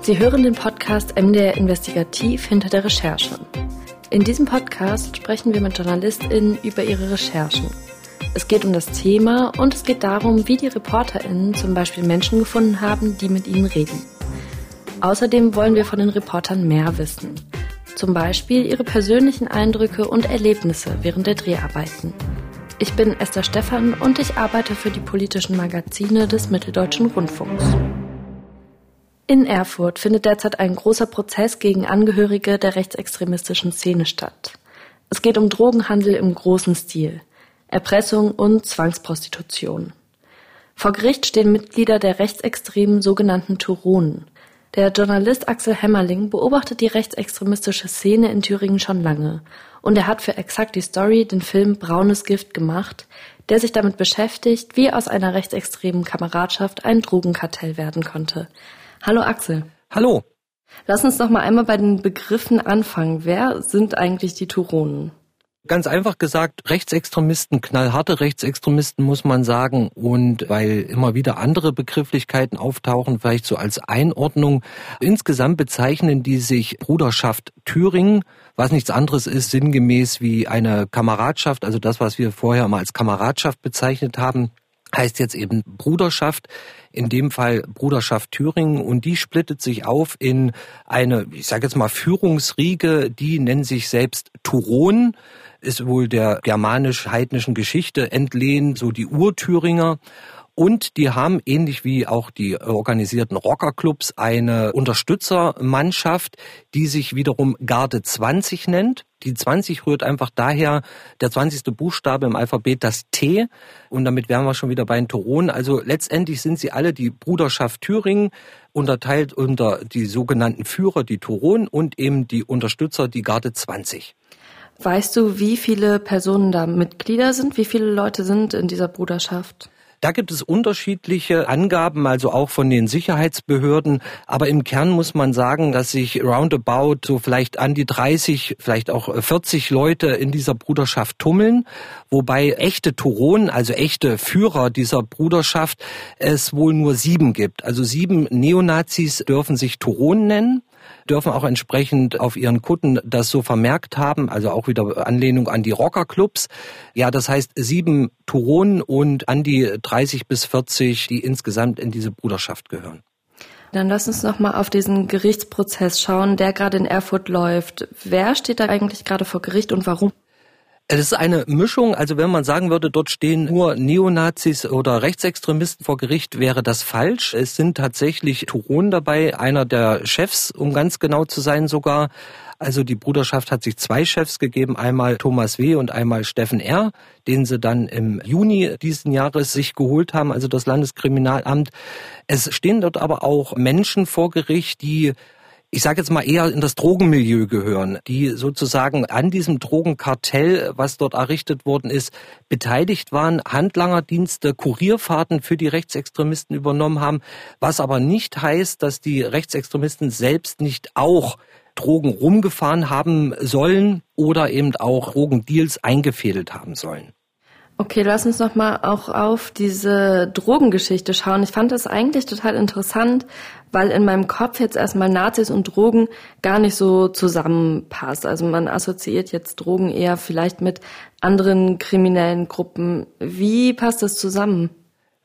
Sie hören den Podcast MDR Investigativ hinter der Recherche. In diesem Podcast sprechen wir mit JournalistInnen über ihre Recherchen. Es geht um das Thema und es geht darum, wie die ReporterInnen zum Beispiel Menschen gefunden haben, die mit ihnen reden. Außerdem wollen wir von den Reportern mehr wissen. Zum Beispiel ihre persönlichen Eindrücke und Erlebnisse während der Dreharbeiten. Ich bin Esther Stephan und ich arbeite für die politischen Magazine des Mitteldeutschen Rundfunks. In Erfurt findet derzeit ein großer Prozess gegen Angehörige der rechtsextremistischen Szene statt. Es geht um Drogenhandel im großen Stil, Erpressung und Zwangsprostitution. Vor Gericht stehen Mitglieder der rechtsextremen sogenannten Turonen. Der Journalist Axel Hämmerling beobachtet die rechtsextremistische Szene in Thüringen schon lange und er hat für Exakt die Story den Film Braunes Gift gemacht, der sich damit beschäftigt, wie aus einer rechtsextremen Kameradschaft ein Drogenkartell werden konnte. Hallo Axel. Hallo. Lass uns noch mal einmal bei den Begriffen anfangen. Wer sind eigentlich die Turonen? Ganz einfach gesagt, Rechtsextremisten, knallharte Rechtsextremisten muss man sagen. Und weil immer wieder andere Begrifflichkeiten auftauchen, vielleicht so als Einordnung. Insgesamt bezeichnen die sich Bruderschaft Thüringen, was nichts anderes ist, sinngemäß wie eine Kameradschaft, also das, was wir vorher mal als Kameradschaft bezeichnet haben, heißt jetzt eben Bruderschaft, in dem Fall Bruderschaft Thüringen. Und die splittet sich auf in eine, ich sage jetzt mal Führungsriege, die nennen sich selbst Turon, ist wohl der germanisch-heidnischen Geschichte entlehnt, so die Urthüringer. Und die haben ähnlich wie auch die organisierten Rockerclubs eine Unterstützermannschaft, die sich wiederum Garde 20 nennt. Die 20 rührt einfach daher, der 20. Buchstabe im Alphabet, das T. Und damit wären wir schon wieder bei den Turonen. Also letztendlich sind sie alle die Bruderschaft Thüringen, unterteilt unter die sogenannten Führer, die Turonen, und eben die Unterstützer, die Garde 20. Weißt du, wie viele Personen da Mitglieder sind? Wie viele Leute sind in dieser Bruderschaft? Da gibt es unterschiedliche Angaben, also auch von den Sicherheitsbehörden. Aber im Kern muss man sagen, dass sich roundabout so vielleicht an die 30, vielleicht auch 40 Leute in dieser Bruderschaft tummeln. Wobei echte Turonen, also echte Führer dieser Bruderschaft, es wohl nur sieben gibt. Also sieben Neonazis dürfen sich Turonen nennen dürfen auch entsprechend auf ihren Kutten das so vermerkt haben, also auch wieder Anlehnung an die Rockerclubs. Ja, das heißt sieben Turonen und an die 30 bis 40, die insgesamt in diese Bruderschaft gehören. Dann lass uns noch mal auf diesen Gerichtsprozess schauen, der gerade in Erfurt läuft. Wer steht da eigentlich gerade vor Gericht und warum? Es ist eine Mischung, also wenn man sagen würde, dort stehen nur Neonazis oder Rechtsextremisten vor Gericht, wäre das falsch. Es sind tatsächlich Turon dabei, einer der Chefs, um ganz genau zu sein sogar. Also die Bruderschaft hat sich zwei Chefs gegeben, einmal Thomas W. und einmal Steffen R., den sie dann im Juni diesen Jahres sich geholt haben, also das Landeskriminalamt. Es stehen dort aber auch Menschen vor Gericht, die ich sage jetzt mal eher in das Drogenmilieu gehören, die sozusagen an diesem Drogenkartell, was dort errichtet worden ist, beteiligt waren, Handlangerdienste, Kurierfahrten für die Rechtsextremisten übernommen haben, was aber nicht heißt, dass die Rechtsextremisten selbst nicht auch Drogen rumgefahren haben sollen oder eben auch Drogendeals eingefädelt haben sollen. Okay, lass uns noch mal auch auf diese Drogengeschichte schauen. Ich fand das eigentlich total interessant, weil in meinem Kopf jetzt erstmal Nazis und Drogen gar nicht so zusammenpasst. Also man assoziiert jetzt Drogen eher vielleicht mit anderen kriminellen Gruppen. Wie passt das zusammen?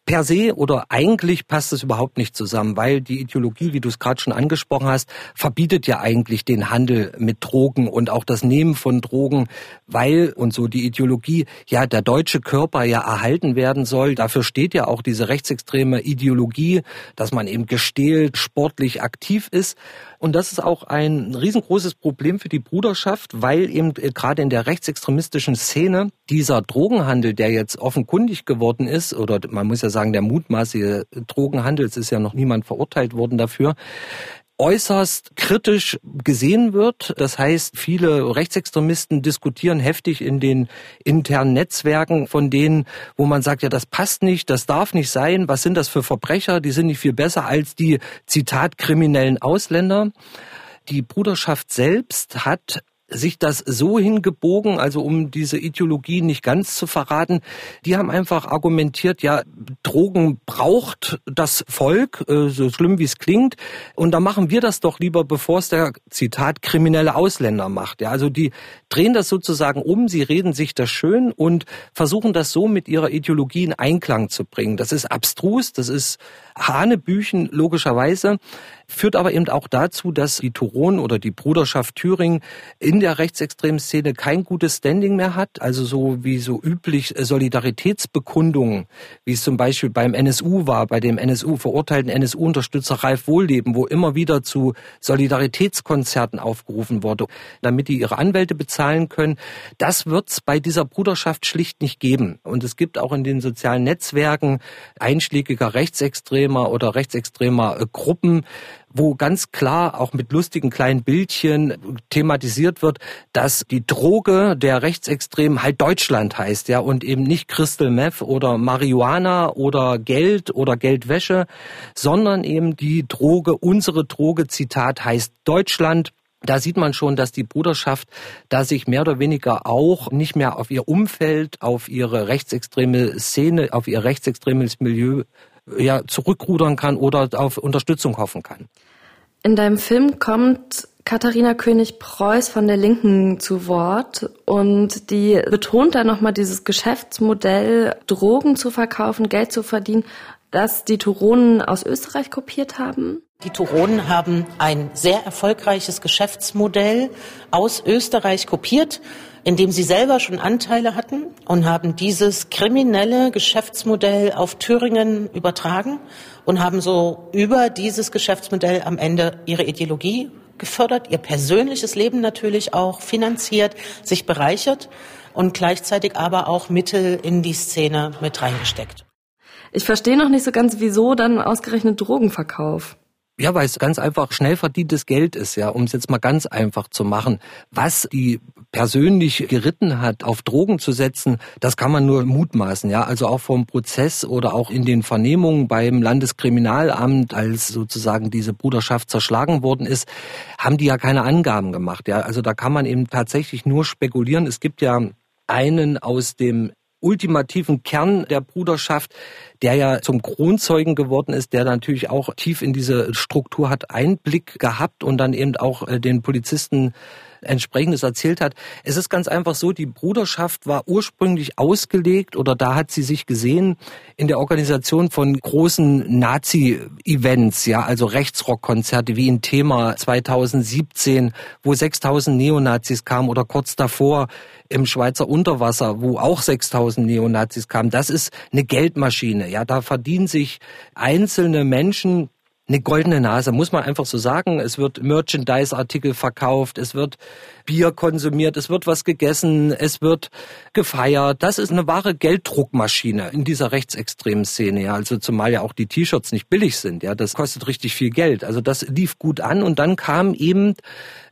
Per se oder eigentlich passt es überhaupt nicht zusammen, weil die Ideologie, wie du es gerade schon angesprochen hast, verbietet ja eigentlich den Handel mit Drogen und auch das Nehmen von Drogen, weil und so die Ideologie ja der deutsche Körper ja erhalten werden soll. Dafür steht ja auch diese rechtsextreme Ideologie, dass man eben gestählt, sportlich aktiv ist. Und das ist auch ein riesengroßes Problem für die Bruderschaft, weil eben äh, gerade in der rechtsextremistischen Szene dieser Drogenhandel, der jetzt offenkundig geworden ist, oder man muss ja sagen, der mutmaßliche Drogenhandel, es ist ja noch niemand verurteilt worden dafür, äußerst kritisch gesehen wird. Das heißt, viele Rechtsextremisten diskutieren heftig in den internen Netzwerken von denen, wo man sagt, ja, das passt nicht, das darf nicht sein. Was sind das für Verbrecher? Die sind nicht viel besser als die, Zitat, kriminellen Ausländer. Die Bruderschaft selbst hat sich das so hingebogen, also um diese Ideologie nicht ganz zu verraten, die haben einfach argumentiert, ja, Drogen braucht das Volk, äh, so schlimm wie es klingt, und da machen wir das doch lieber, bevor es der, Zitat, kriminelle Ausländer macht. Ja, also die drehen das sozusagen um, sie reden sich das schön und versuchen das so mit ihrer Ideologie in Einklang zu bringen. Das ist abstrus, das ist Hanebüchen logischerweise, führt aber eben auch dazu, dass die Turon oder die Bruderschaft Thüringen in der rechtsextremen Szene kein gutes Standing mehr hat. Also so wie so üblich Solidaritätsbekundungen, wie es zum Beispiel beim NSU war, bei dem NSU verurteilten NSU-Unterstützer Ralf Wohlleben, wo immer wieder zu Solidaritätskonzerten aufgerufen wurde, damit die ihre Anwälte bezahlen können. Das wird es bei dieser Bruderschaft schlicht nicht geben. Und es gibt auch in den sozialen Netzwerken einschlägiger Rechtsextremer oder rechtsextremer äh, Gruppen, wo ganz klar auch mit lustigen kleinen Bildchen thematisiert wird, dass die Droge der Rechtsextremen halt Deutschland heißt, ja, und eben nicht Crystal Meth oder Marihuana oder Geld oder Geldwäsche, sondern eben die Droge, unsere Droge, Zitat, heißt Deutschland. Da sieht man schon, dass die Bruderschaft da sich mehr oder weniger auch nicht mehr auf ihr Umfeld, auf ihre rechtsextreme Szene, auf ihr rechtsextremes Milieu ja, zurückrudern kann oder auf Unterstützung hoffen kann. In deinem Film kommt Katharina König-Preuß von der Linken zu Wort und die betont da nochmal dieses Geschäftsmodell, Drogen zu verkaufen, Geld zu verdienen, das die Turonen aus Österreich kopiert haben. Die Turonen haben ein sehr erfolgreiches Geschäftsmodell aus Österreich kopiert in dem sie selber schon Anteile hatten und haben dieses kriminelle Geschäftsmodell auf Thüringen übertragen und haben so über dieses Geschäftsmodell am Ende ihre Ideologie gefördert, ihr persönliches Leben natürlich auch finanziert, sich bereichert und gleichzeitig aber auch Mittel in die Szene mit reingesteckt. Ich verstehe noch nicht so ganz, wieso dann ausgerechnet Drogenverkauf. Ja, weil es ganz einfach schnell verdientes Geld ist, ja, um es jetzt mal ganz einfach zu machen. Was die persönlich geritten hat, auf Drogen zu setzen, das kann man nur mutmaßen, ja. Also auch vom Prozess oder auch in den Vernehmungen beim Landeskriminalamt, als sozusagen diese Bruderschaft zerschlagen worden ist, haben die ja keine Angaben gemacht, ja. Also da kann man eben tatsächlich nur spekulieren. Es gibt ja einen aus dem ultimativen Kern der Bruderschaft, der ja zum Kronzeugen geworden ist, der natürlich auch tief in diese Struktur hat Einblick gehabt und dann eben auch äh, den Polizisten entsprechendes erzählt hat. Es ist ganz einfach so, die Bruderschaft war ursprünglich ausgelegt oder da hat sie sich gesehen in der Organisation von großen Nazi-Events, ja, also Rechtsrockkonzerte wie in Thema 2017, wo 6000 Neonazis kamen oder kurz davor im Schweizer Unterwasser, wo auch 6000 Neonazis kamen. Das ist eine Geldmaschine. Ja, da verdienen sich einzelne Menschen eine goldene Nase, muss man einfach so sagen. Es wird Merchandise-Artikel verkauft, es wird Bier konsumiert, es wird was gegessen, es wird gefeiert. Das ist eine wahre Gelddruckmaschine in dieser rechtsextremen Szene. Ja. Also zumal ja auch die T-Shirts nicht billig sind. Ja, das kostet richtig viel Geld. Also das lief gut an und dann kam eben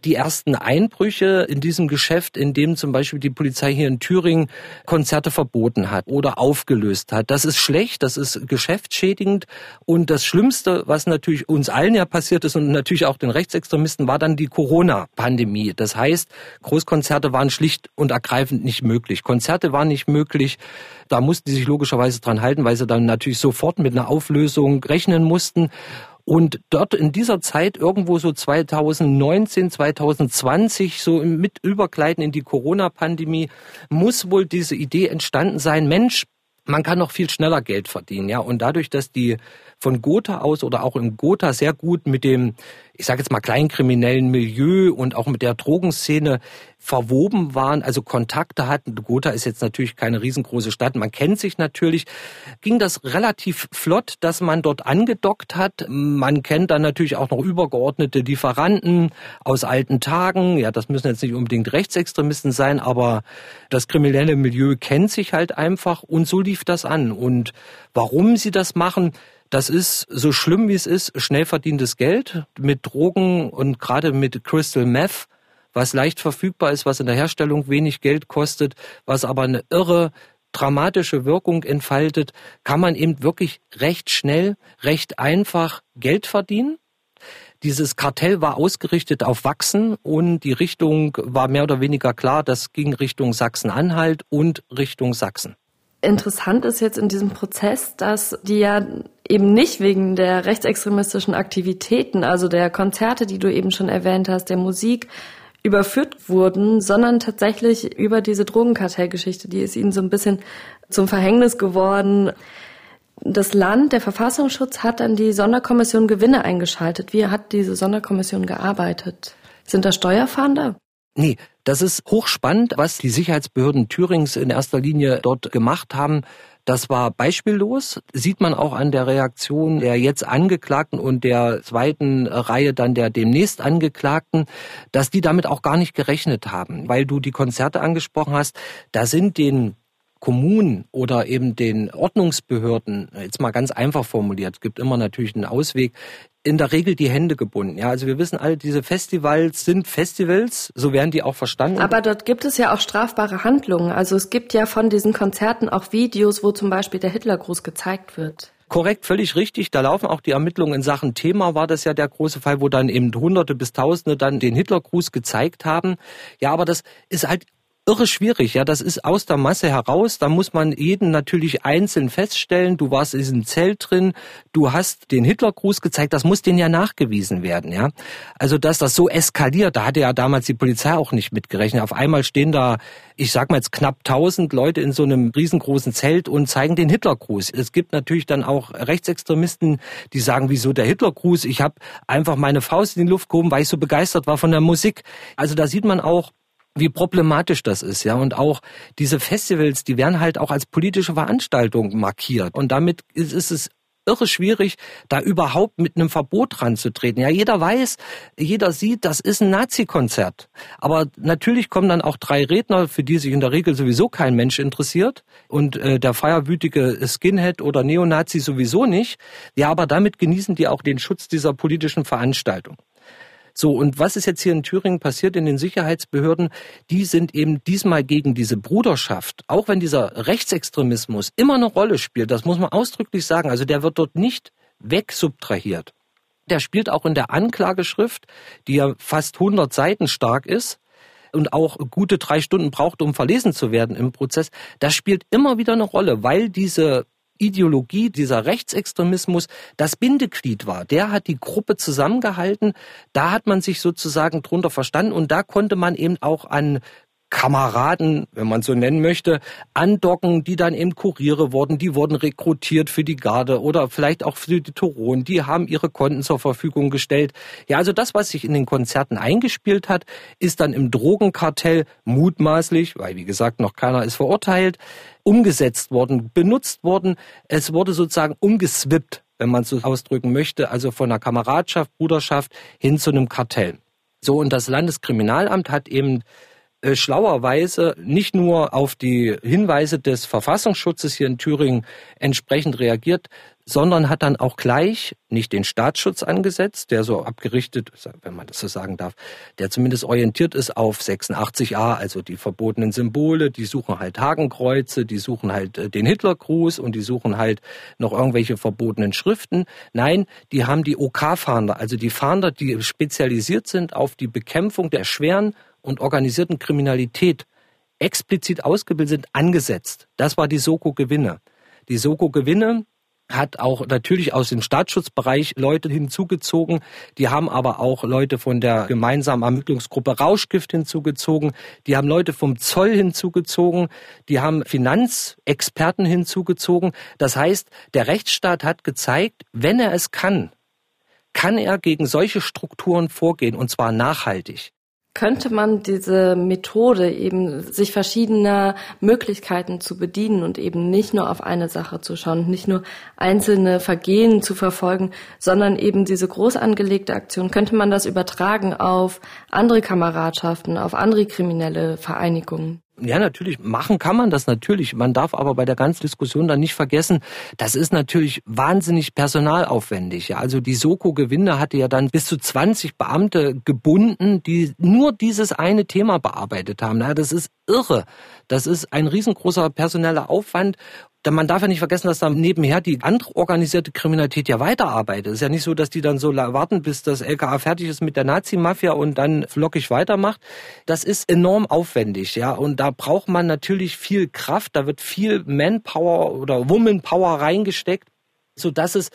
die ersten Einbrüche in diesem Geschäft, in dem zum Beispiel die Polizei hier in Thüringen Konzerte verboten hat oder aufgelöst hat. Das ist schlecht, das ist geschäftsschädigend und das Schlimmste, was natürlich uns allen ja passiert ist und natürlich auch den Rechtsextremisten, war dann die Corona-Pandemie. Das heißt, Großkonzerte waren schlicht und ergreifend nicht möglich. Konzerte waren nicht möglich. Da mussten sie sich logischerweise dran halten, weil sie dann natürlich sofort mit einer Auflösung rechnen mussten. Und dort in dieser Zeit, irgendwo so 2019, 2020, so mit Übergleiten in die Corona-Pandemie, muss wohl diese Idee entstanden sein, Mensch, man kann noch viel schneller Geld verdienen, ja. Und dadurch, dass die von Gotha aus oder auch in Gotha sehr gut mit dem, ich sage jetzt mal, kleinkriminellen Milieu und auch mit der Drogenszene verwoben waren, also Kontakte hatten. Gotha ist jetzt natürlich keine riesengroße Stadt, man kennt sich natürlich, ging das relativ flott, dass man dort angedockt hat. Man kennt dann natürlich auch noch übergeordnete Lieferanten aus alten Tagen. Ja, das müssen jetzt nicht unbedingt Rechtsextremisten sein, aber das kriminelle Milieu kennt sich halt einfach und so lief das an. Und warum sie das machen, das ist so schlimm wie es ist, schnell verdientes Geld mit Drogen und gerade mit Crystal Meth, was leicht verfügbar ist, was in der Herstellung wenig Geld kostet, was aber eine irre dramatische Wirkung entfaltet, kann man eben wirklich recht schnell, recht einfach Geld verdienen. Dieses Kartell war ausgerichtet auf Wachsen und die Richtung war mehr oder weniger klar, das ging Richtung Sachsen-Anhalt und Richtung Sachsen. Interessant ist jetzt in diesem Prozess, dass die ja eben nicht wegen der rechtsextremistischen Aktivitäten, also der Konzerte, die du eben schon erwähnt hast, der Musik, überführt wurden, sondern tatsächlich über diese Drogenkartellgeschichte, die ist ihnen so ein bisschen zum Verhängnis geworden. Das Land, der Verfassungsschutz, hat dann die Sonderkommission Gewinne eingeschaltet. Wie hat diese Sonderkommission gearbeitet? Sind da Steuerfahnder? Nee, das ist hochspannend, was die Sicherheitsbehörden Thürings in erster Linie dort gemacht haben. Das war beispiellos, sieht man auch an der Reaktion der jetzt Angeklagten und der zweiten Reihe dann der demnächst Angeklagten, dass die damit auch gar nicht gerechnet haben, weil du die Konzerte angesprochen hast. Da sind den Kommunen oder eben den Ordnungsbehörden, jetzt mal ganz einfach formuliert, es gibt immer natürlich einen Ausweg, in der Regel die Hände gebunden. Ja, also wir wissen alle, diese Festivals sind Festivals, so werden die auch verstanden. Aber dort gibt es ja auch strafbare Handlungen. Also es gibt ja von diesen Konzerten auch Videos, wo zum Beispiel der Hitlergruß gezeigt wird. Korrekt, völlig richtig. Da laufen auch die Ermittlungen in Sachen Thema, war das ja der große Fall, wo dann eben Hunderte bis Tausende dann den Hitlergruß gezeigt haben. Ja, aber das ist halt irre schwierig. Ja, das ist aus der Masse heraus. Da muss man jeden natürlich einzeln feststellen. Du warst in diesem Zelt drin. Du hast den Hitlergruß gezeigt. Das muss denen ja nachgewiesen werden. Ja, also dass das so eskaliert, da hatte ja damals die Polizei auch nicht mitgerechnet. Auf einmal stehen da, ich sag mal jetzt knapp 1000 Leute in so einem riesengroßen Zelt und zeigen den Hitlergruß. Es gibt natürlich dann auch Rechtsextremisten, die sagen, wieso der Hitlergruß? Ich habe einfach meine Faust in die Luft gehoben, weil ich so begeistert war von der Musik. Also da sieht man auch, wie problematisch das ist, ja. Und auch diese Festivals, die werden halt auch als politische Veranstaltung markiert. Und damit ist, ist es irre schwierig, da überhaupt mit einem Verbot ranzutreten. Ja, jeder weiß, jeder sieht, das ist ein Nazi-Konzert. Aber natürlich kommen dann auch drei Redner, für die sich in der Regel sowieso kein Mensch interessiert und äh, der feierwütige Skinhead oder Neonazi sowieso nicht. Ja, aber damit genießen die auch den Schutz dieser politischen Veranstaltung. So, und was ist jetzt hier in Thüringen passiert in den Sicherheitsbehörden? Die sind eben diesmal gegen diese Bruderschaft, auch wenn dieser Rechtsextremismus immer eine Rolle spielt, das muss man ausdrücklich sagen, also der wird dort nicht wegsubtrahiert. Der spielt auch in der Anklageschrift, die ja fast 100 Seiten stark ist, und auch gute drei Stunden braucht, um verlesen zu werden im Prozess, das spielt immer wieder eine Rolle, weil diese Ideologie, dieser Rechtsextremismus das Bindeglied war. Der hat die Gruppe zusammengehalten. Da hat man sich sozusagen drunter verstanden und da konnte man eben auch an Kameraden, wenn man so nennen möchte, andocken, die dann eben Kuriere wurden, die wurden rekrutiert für die Garde oder vielleicht auch für die Turon, die haben ihre Konten zur Verfügung gestellt. Ja, also das, was sich in den Konzerten eingespielt hat, ist dann im Drogenkartell mutmaßlich, weil wie gesagt noch keiner ist verurteilt, umgesetzt worden, benutzt worden. Es wurde sozusagen umgeswippt, wenn man so ausdrücken möchte, also von einer Kameradschaft, Bruderschaft hin zu einem Kartell. So, und das Landeskriminalamt hat eben schlauerweise nicht nur auf die Hinweise des Verfassungsschutzes hier in Thüringen entsprechend reagiert, sondern hat dann auch gleich nicht den Staatsschutz angesetzt, der so abgerichtet, wenn man das so sagen darf, der zumindest orientiert ist auf 86a, also die verbotenen Symbole, die suchen halt Hakenkreuze, die suchen halt äh, den Hitlergruß und die suchen halt noch irgendwelche verbotenen Schriften. Nein, die haben die OK-Fahnder, also die Fahnder, die spezialisiert sind auf die Bekämpfung der schweren und organisierten Kriminalität explizit ausgebildet sind, angesetzt. Das war die Soko-Gewinne. Die Soko-Gewinne hat auch natürlich aus dem Staatsschutzbereich Leute hinzugezogen. Die haben aber auch Leute von der gemeinsamen Ermittlungsgruppe Rauschgift hinzugezogen. Die haben Leute vom Zoll hinzugezogen. Die haben Finanzexperten hinzugezogen. Das heißt, der Rechtsstaat hat gezeigt, wenn er es kann, kann er gegen solche Strukturen vorgehen und zwar nachhaltig könnte man diese Methode eben sich verschiedener Möglichkeiten zu bedienen und eben nicht nur auf eine Sache zu schauen, nicht nur einzelne Vergehen zu verfolgen, sondern eben diese groß angelegte Aktion, könnte man das übertragen auf andere Kameradschaften, auf andere kriminelle Vereinigungen? Ja, natürlich, machen kann man das natürlich. Man darf aber bei der ganzen Diskussion dann nicht vergessen, das ist natürlich wahnsinnig personalaufwendig. Ja, also die Soko-Gewinde hatte ja dann bis zu 20 Beamte gebunden, die nur dieses eine Thema bearbeitet haben. Ja, das ist irre. Das ist ein riesengroßer personeller Aufwand denn man darf ja nicht vergessen, dass da nebenher die andere organisierte Kriminalität ja weiterarbeitet. Es ist ja nicht so, dass die dann so warten, bis das LKA fertig ist mit der Nazi-Mafia und dann flockig weitermacht. Das ist enorm aufwendig, ja. Und da braucht man natürlich viel Kraft, da wird viel Manpower oder Womanpower reingesteckt, so dass es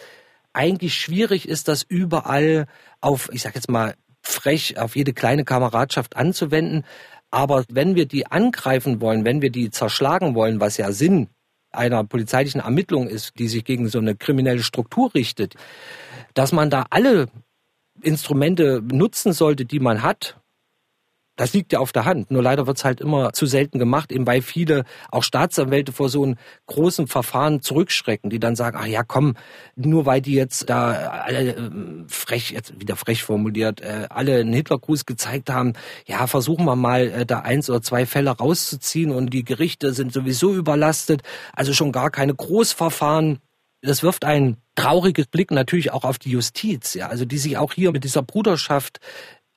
eigentlich schwierig ist, das überall auf, ich sag jetzt mal, frech auf jede kleine Kameradschaft anzuwenden. Aber wenn wir die angreifen wollen, wenn wir die zerschlagen wollen, was ja Sinn einer polizeilichen Ermittlung ist, die sich gegen so eine kriminelle Struktur richtet, dass man da alle Instrumente nutzen sollte, die man hat, das liegt ja auf der Hand. Nur leider wird es halt immer zu selten gemacht, eben weil viele auch Staatsanwälte vor so einem großen Verfahren zurückschrecken, die dann sagen, ach ja, komm, nur weil die jetzt da alle äh, frech, jetzt wieder frech formuliert, äh, alle einen Hitlergruß gezeigt haben, ja, versuchen wir mal äh, da eins oder zwei Fälle rauszuziehen und die Gerichte sind sowieso überlastet, also schon gar keine Großverfahren. Das wirft einen trauriges Blick natürlich auch auf die Justiz, ja, also die sich auch hier mit dieser Bruderschaft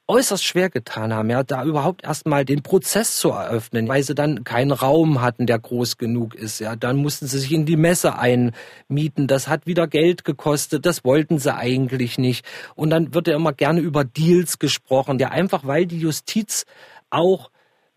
äußerst schwer getan haben, ja, da überhaupt erstmal den Prozess zu eröffnen, weil sie dann keinen Raum hatten, der groß genug ist, ja. Dann mussten sie sich in die Messe einmieten. Das hat wieder Geld gekostet. Das wollten sie eigentlich nicht. Und dann wird ja immer gerne über Deals gesprochen, ja, einfach weil die Justiz auch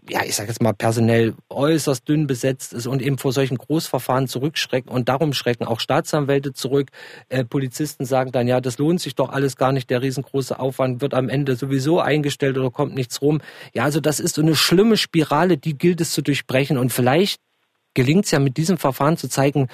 ja, ich sage jetzt mal, personell äußerst dünn besetzt ist und eben vor solchen Großverfahren zurückschrecken. Und darum schrecken auch Staatsanwälte zurück. Äh, Polizisten sagen dann, ja, das lohnt sich doch alles gar nicht. Der riesengroße Aufwand wird am Ende sowieso eingestellt oder kommt nichts rum. Ja, also das ist so eine schlimme Spirale, die gilt es zu durchbrechen. Und vielleicht gelingt es ja mit diesem Verfahren zu zeigen,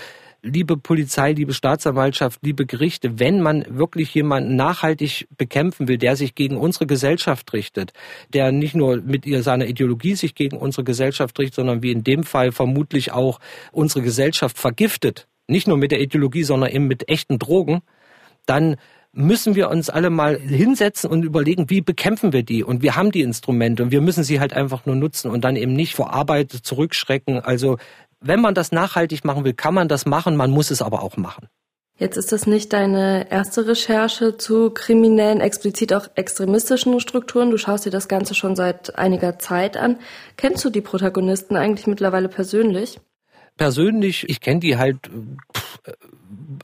liebe Polizei, liebe Staatsanwaltschaft, liebe Gerichte, wenn man wirklich jemanden nachhaltig bekämpfen will, der sich gegen unsere Gesellschaft richtet, der nicht nur mit seiner Ideologie sich gegen unsere Gesellschaft richtet, sondern wie in dem Fall vermutlich auch unsere Gesellschaft vergiftet, nicht nur mit der Ideologie, sondern eben mit echten Drogen, dann müssen wir uns alle mal hinsetzen und überlegen, wie bekämpfen wir die? Und wir haben die Instrumente und wir müssen sie halt einfach nur nutzen und dann eben nicht vor Arbeit zurückschrecken. Also wenn man das nachhaltig machen will, kann man das machen, man muss es aber auch machen. Jetzt ist das nicht deine erste Recherche zu kriminellen, explizit auch extremistischen Strukturen. Du schaust dir das Ganze schon seit einiger Zeit an. Kennst du die Protagonisten eigentlich mittlerweile persönlich? Persönlich, ich kenne die halt pff,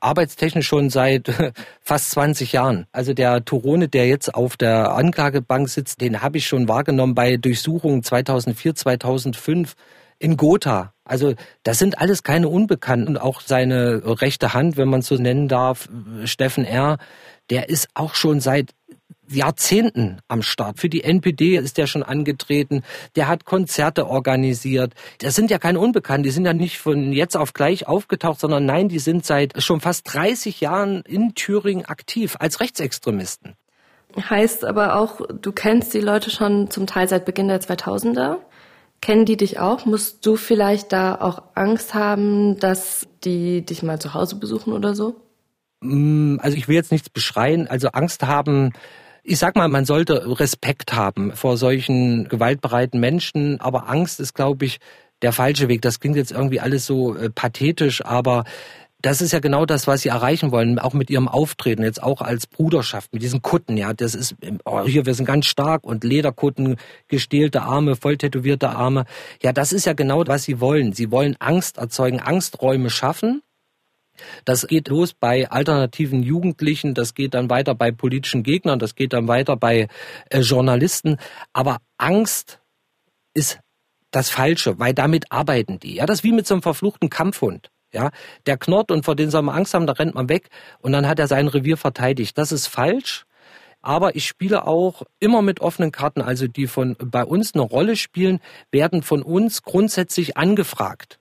arbeitstechnisch schon seit fast 20 Jahren. Also der Turone, der jetzt auf der Anklagebank sitzt, den habe ich schon wahrgenommen bei Durchsuchungen 2004, 2005 in Gotha. Also das sind alles keine Unbekannten. Und auch seine rechte Hand, wenn man so nennen darf, Steffen R., der ist auch schon seit Jahrzehnten am Start. Für die NPD ist der schon angetreten. Der hat Konzerte organisiert. Das sind ja keine Unbekannten. Die sind ja nicht von jetzt auf gleich aufgetaucht, sondern nein, die sind seit schon fast 30 Jahren in Thüringen aktiv als Rechtsextremisten. Heißt aber auch, du kennst die Leute schon zum Teil seit Beginn der 2000er? Kennen die dich auch? Musst du vielleicht da auch Angst haben, dass die dich mal zu Hause besuchen oder so? Mm, also ich will jetzt nichts beschreien. Also Angst haben, ich sag mal, man sollte Respekt haben vor solchen gewaltbereiten Menschen, aber Angst ist, glaube ich, der falsche Weg. Das klingt jetzt irgendwie alles so äh, pathetisch, aber das ist ja genau das, was sie erreichen wollen, auch mit ihrem Auftreten, jetzt auch als Bruderschaft, mit diesen Kutten, ja, das ist, oh, hier, wir sind ganz stark und Lederkutten, gestählte Arme, voll tätowierte Arme. Ja, das ist ja genau, was sie wollen. Sie wollen Angst erzeugen, Angsträume schaffen. Das geht los bei alternativen Jugendlichen, das geht dann weiter bei politischen Gegnern, das geht dann weiter bei äh, Journalisten. Aber Angst ist das Falsche, weil damit arbeiten die. Ja, das ist wie mit so einem verfluchten Kampfhund. Ja, der knurrt und vor dem soll man Angst haben, da rennt man weg und dann hat er sein Revier verteidigt. Das ist falsch. Aber ich spiele auch immer mit offenen Karten, also die von bei uns eine Rolle spielen, werden von uns grundsätzlich angefragt.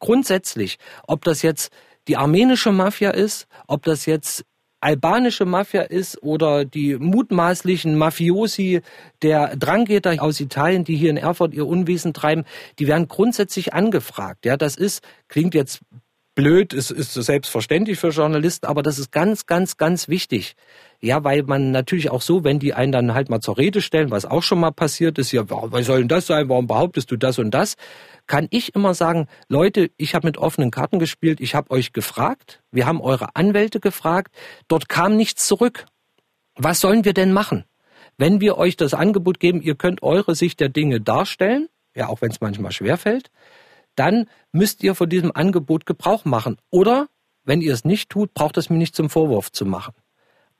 Grundsätzlich, ob das jetzt die armenische Mafia ist, ob das jetzt albanische Mafia ist oder die mutmaßlichen Mafiosi der Drangheta aus Italien, die hier in Erfurt ihr Unwesen treiben, die werden grundsätzlich angefragt. Ja, das ist, klingt jetzt blöd, es ist selbstverständlich für Journalisten, aber das ist ganz, ganz, ganz wichtig. Ja, weil man natürlich auch so, wenn die einen dann halt mal zur Rede stellen, was auch schon mal passiert ist, ja, was soll denn das sein, warum behauptest du das und das, kann ich immer sagen, Leute, ich habe mit offenen Karten gespielt, ich habe euch gefragt, wir haben eure Anwälte gefragt, dort kam nichts zurück. Was sollen wir denn machen? Wenn wir euch das Angebot geben, ihr könnt eure Sicht der Dinge darstellen, ja, auch wenn es manchmal schwerfällt, dann müsst ihr von diesem Angebot Gebrauch machen. Oder, wenn ihr es nicht tut, braucht es mir nicht zum Vorwurf zu machen.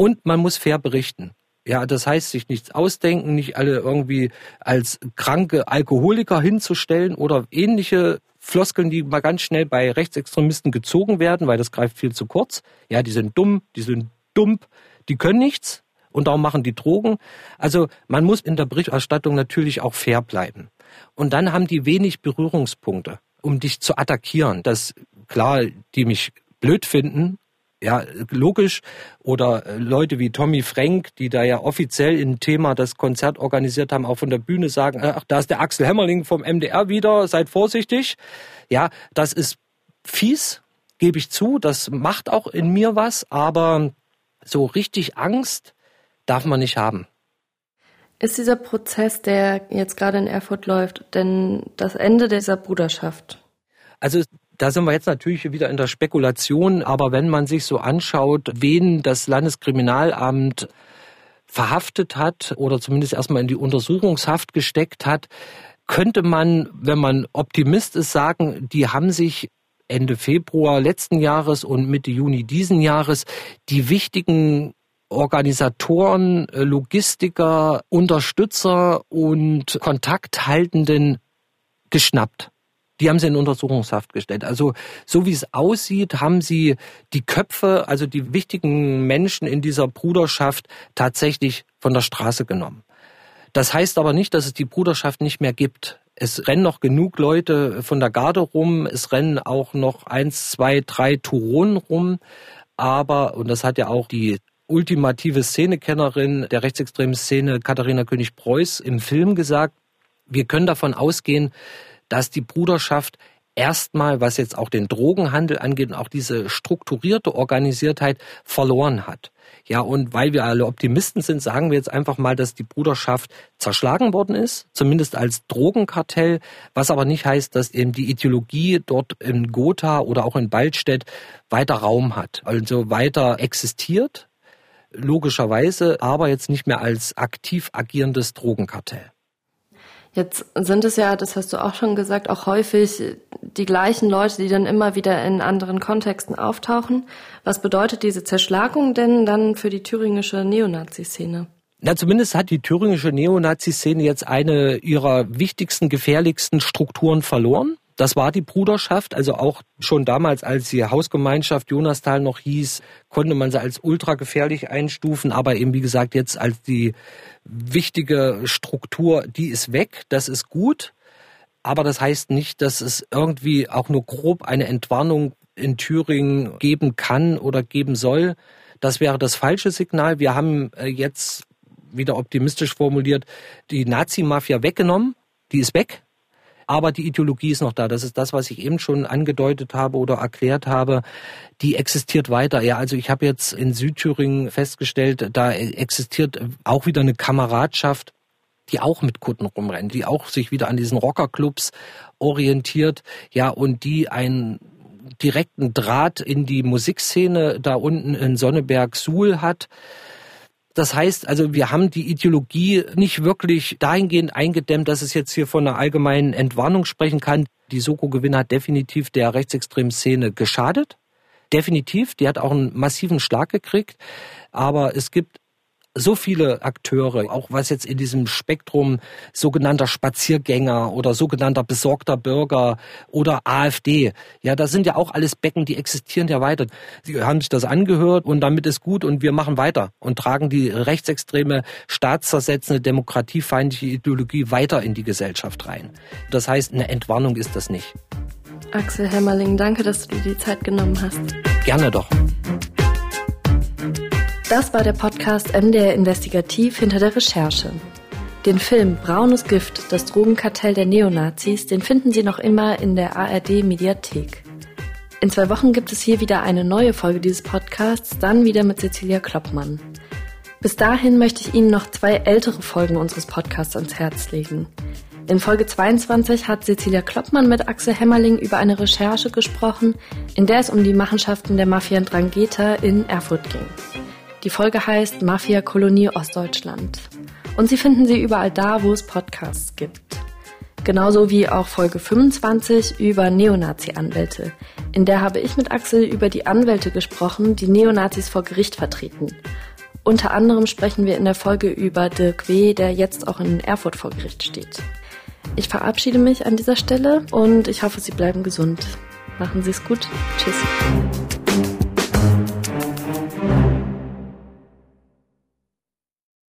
Und man muss fair berichten. Ja, das heißt, sich nichts ausdenken, nicht alle irgendwie als kranke Alkoholiker hinzustellen oder ähnliche Floskeln, die mal ganz schnell bei Rechtsextremisten gezogen werden, weil das greift viel zu kurz. Ja, die sind dumm, die sind dump, die können nichts und darum machen die Drogen. Also man muss in der Berichterstattung natürlich auch fair bleiben. Und dann haben die wenig Berührungspunkte, um dich zu attackieren. Das klar, die mich blöd finden, ja, logisch. Oder äh, Leute wie Tommy Frank, die da ja offiziell im Thema das Konzert organisiert haben, auch von der Bühne sagen, ach, da ist der Axel Hämmerling vom MDR wieder, seid vorsichtig. Ja, das ist fies, gebe ich zu. Das macht auch in mir was, aber so richtig Angst darf man nicht haben. Ist dieser Prozess, der jetzt gerade in Erfurt läuft, denn das Ende dieser Bruderschaft? Also da sind wir jetzt natürlich wieder in der Spekulation, aber wenn man sich so anschaut, wen das Landeskriminalamt verhaftet hat oder zumindest erstmal in die Untersuchungshaft gesteckt hat, könnte man, wenn man Optimist ist, sagen, die haben sich Ende Februar letzten Jahres und Mitte Juni diesen Jahres die wichtigen Organisatoren, Logistiker, Unterstützer und Kontakthaltenden geschnappt. Die haben sie in Untersuchungshaft gestellt. Also so wie es aussieht, haben sie die Köpfe, also die wichtigen Menschen in dieser Bruderschaft tatsächlich von der Straße genommen. Das heißt aber nicht, dass es die Bruderschaft nicht mehr gibt. Es rennen noch genug Leute von der Garde rum, es rennen auch noch eins, zwei, drei Turonen rum. Aber, und das hat ja auch die ultimative Szenekennerin der rechtsextremen Szene Katharina König-Preuß im Film gesagt, wir können davon ausgehen, dass die Bruderschaft erstmal, was jetzt auch den Drogenhandel angeht und auch diese strukturierte Organisiertheit verloren hat. Ja, und weil wir alle Optimisten sind, sagen wir jetzt einfach mal, dass die Bruderschaft zerschlagen worden ist, zumindest als Drogenkartell, was aber nicht heißt, dass eben die Ideologie dort in Gotha oder auch in Baldstedt weiter Raum hat, also weiter existiert, logischerweise, aber jetzt nicht mehr als aktiv agierendes Drogenkartell. Jetzt sind es ja, das hast du auch schon gesagt, auch häufig die gleichen Leute, die dann immer wieder in anderen Kontexten auftauchen. Was bedeutet diese Zerschlagung denn dann für die thüringische Neonazi-Szene? Na, zumindest hat die thüringische Neonazi-Szene jetzt eine ihrer wichtigsten, gefährlichsten Strukturen verloren. Das war die Bruderschaft, also auch schon damals, als die Hausgemeinschaft Jonastal noch hieß, konnte man sie als ultra gefährlich einstufen, aber eben wie gesagt jetzt als die wichtige Struktur, die ist weg, das ist gut, aber das heißt nicht, dass es irgendwie auch nur grob eine Entwarnung in Thüringen geben kann oder geben soll. Das wäre das falsche Signal. Wir haben äh, jetzt wieder optimistisch formuliert die Nazi-Mafia weggenommen. Die ist weg aber die Ideologie ist noch da. Das ist das, was ich eben schon angedeutet habe oder erklärt habe. Die existiert weiter. Ja, also ich habe jetzt in Südthüringen festgestellt, da existiert auch wieder eine Kameradschaft die auch mit Kutten rumrennt, die auch sich wieder an diesen Rockerclubs orientiert, ja, und die einen direkten Draht in die Musikszene da unten in Sonneberg-Suhl hat. Das heißt also, wir haben die Ideologie nicht wirklich dahingehend eingedämmt, dass es jetzt hier von einer allgemeinen Entwarnung sprechen kann. Die Soko-Gewinn hat definitiv der rechtsextremen Szene geschadet. Definitiv. Die hat auch einen massiven Schlag gekriegt. Aber es gibt so viele Akteure, auch was jetzt in diesem Spektrum sogenannter Spaziergänger oder sogenannter besorgter Bürger oder AfD, ja, das sind ja auch alles Becken, die existieren ja weiter. Sie haben sich das angehört und damit ist gut und wir machen weiter und tragen die rechtsextreme, staatszersetzende, demokratiefeindliche Ideologie weiter in die Gesellschaft rein. Das heißt, eine Entwarnung ist das nicht. Axel Hämmerling, danke, dass du dir die Zeit genommen hast. Gerne doch. Das war der Podcast MDR Investigativ hinter der Recherche. Den Film Braunes Gift, das Drogenkartell der Neonazis, den finden Sie noch immer in der ARD Mediathek. In zwei Wochen gibt es hier wieder eine neue Folge dieses Podcasts, dann wieder mit Cecilia Kloppmann. Bis dahin möchte ich Ihnen noch zwei ältere Folgen unseres Podcasts ans Herz legen. In Folge 22 hat Cecilia Kloppmann mit Axel Hämmerling über eine Recherche gesprochen, in der es um die Machenschaften der Mafia Drangheta in Erfurt ging. Die Folge heißt Mafia-Kolonie Ostdeutschland. Und Sie finden sie überall da, wo es Podcasts gibt. Genauso wie auch Folge 25 über Neonazi-Anwälte. In der habe ich mit Axel über die Anwälte gesprochen, die Neonazis vor Gericht vertreten. Unter anderem sprechen wir in der Folge über Dirk W., der jetzt auch in Erfurt vor Gericht steht. Ich verabschiede mich an dieser Stelle und ich hoffe, Sie bleiben gesund. Machen Sie es gut. Tschüss.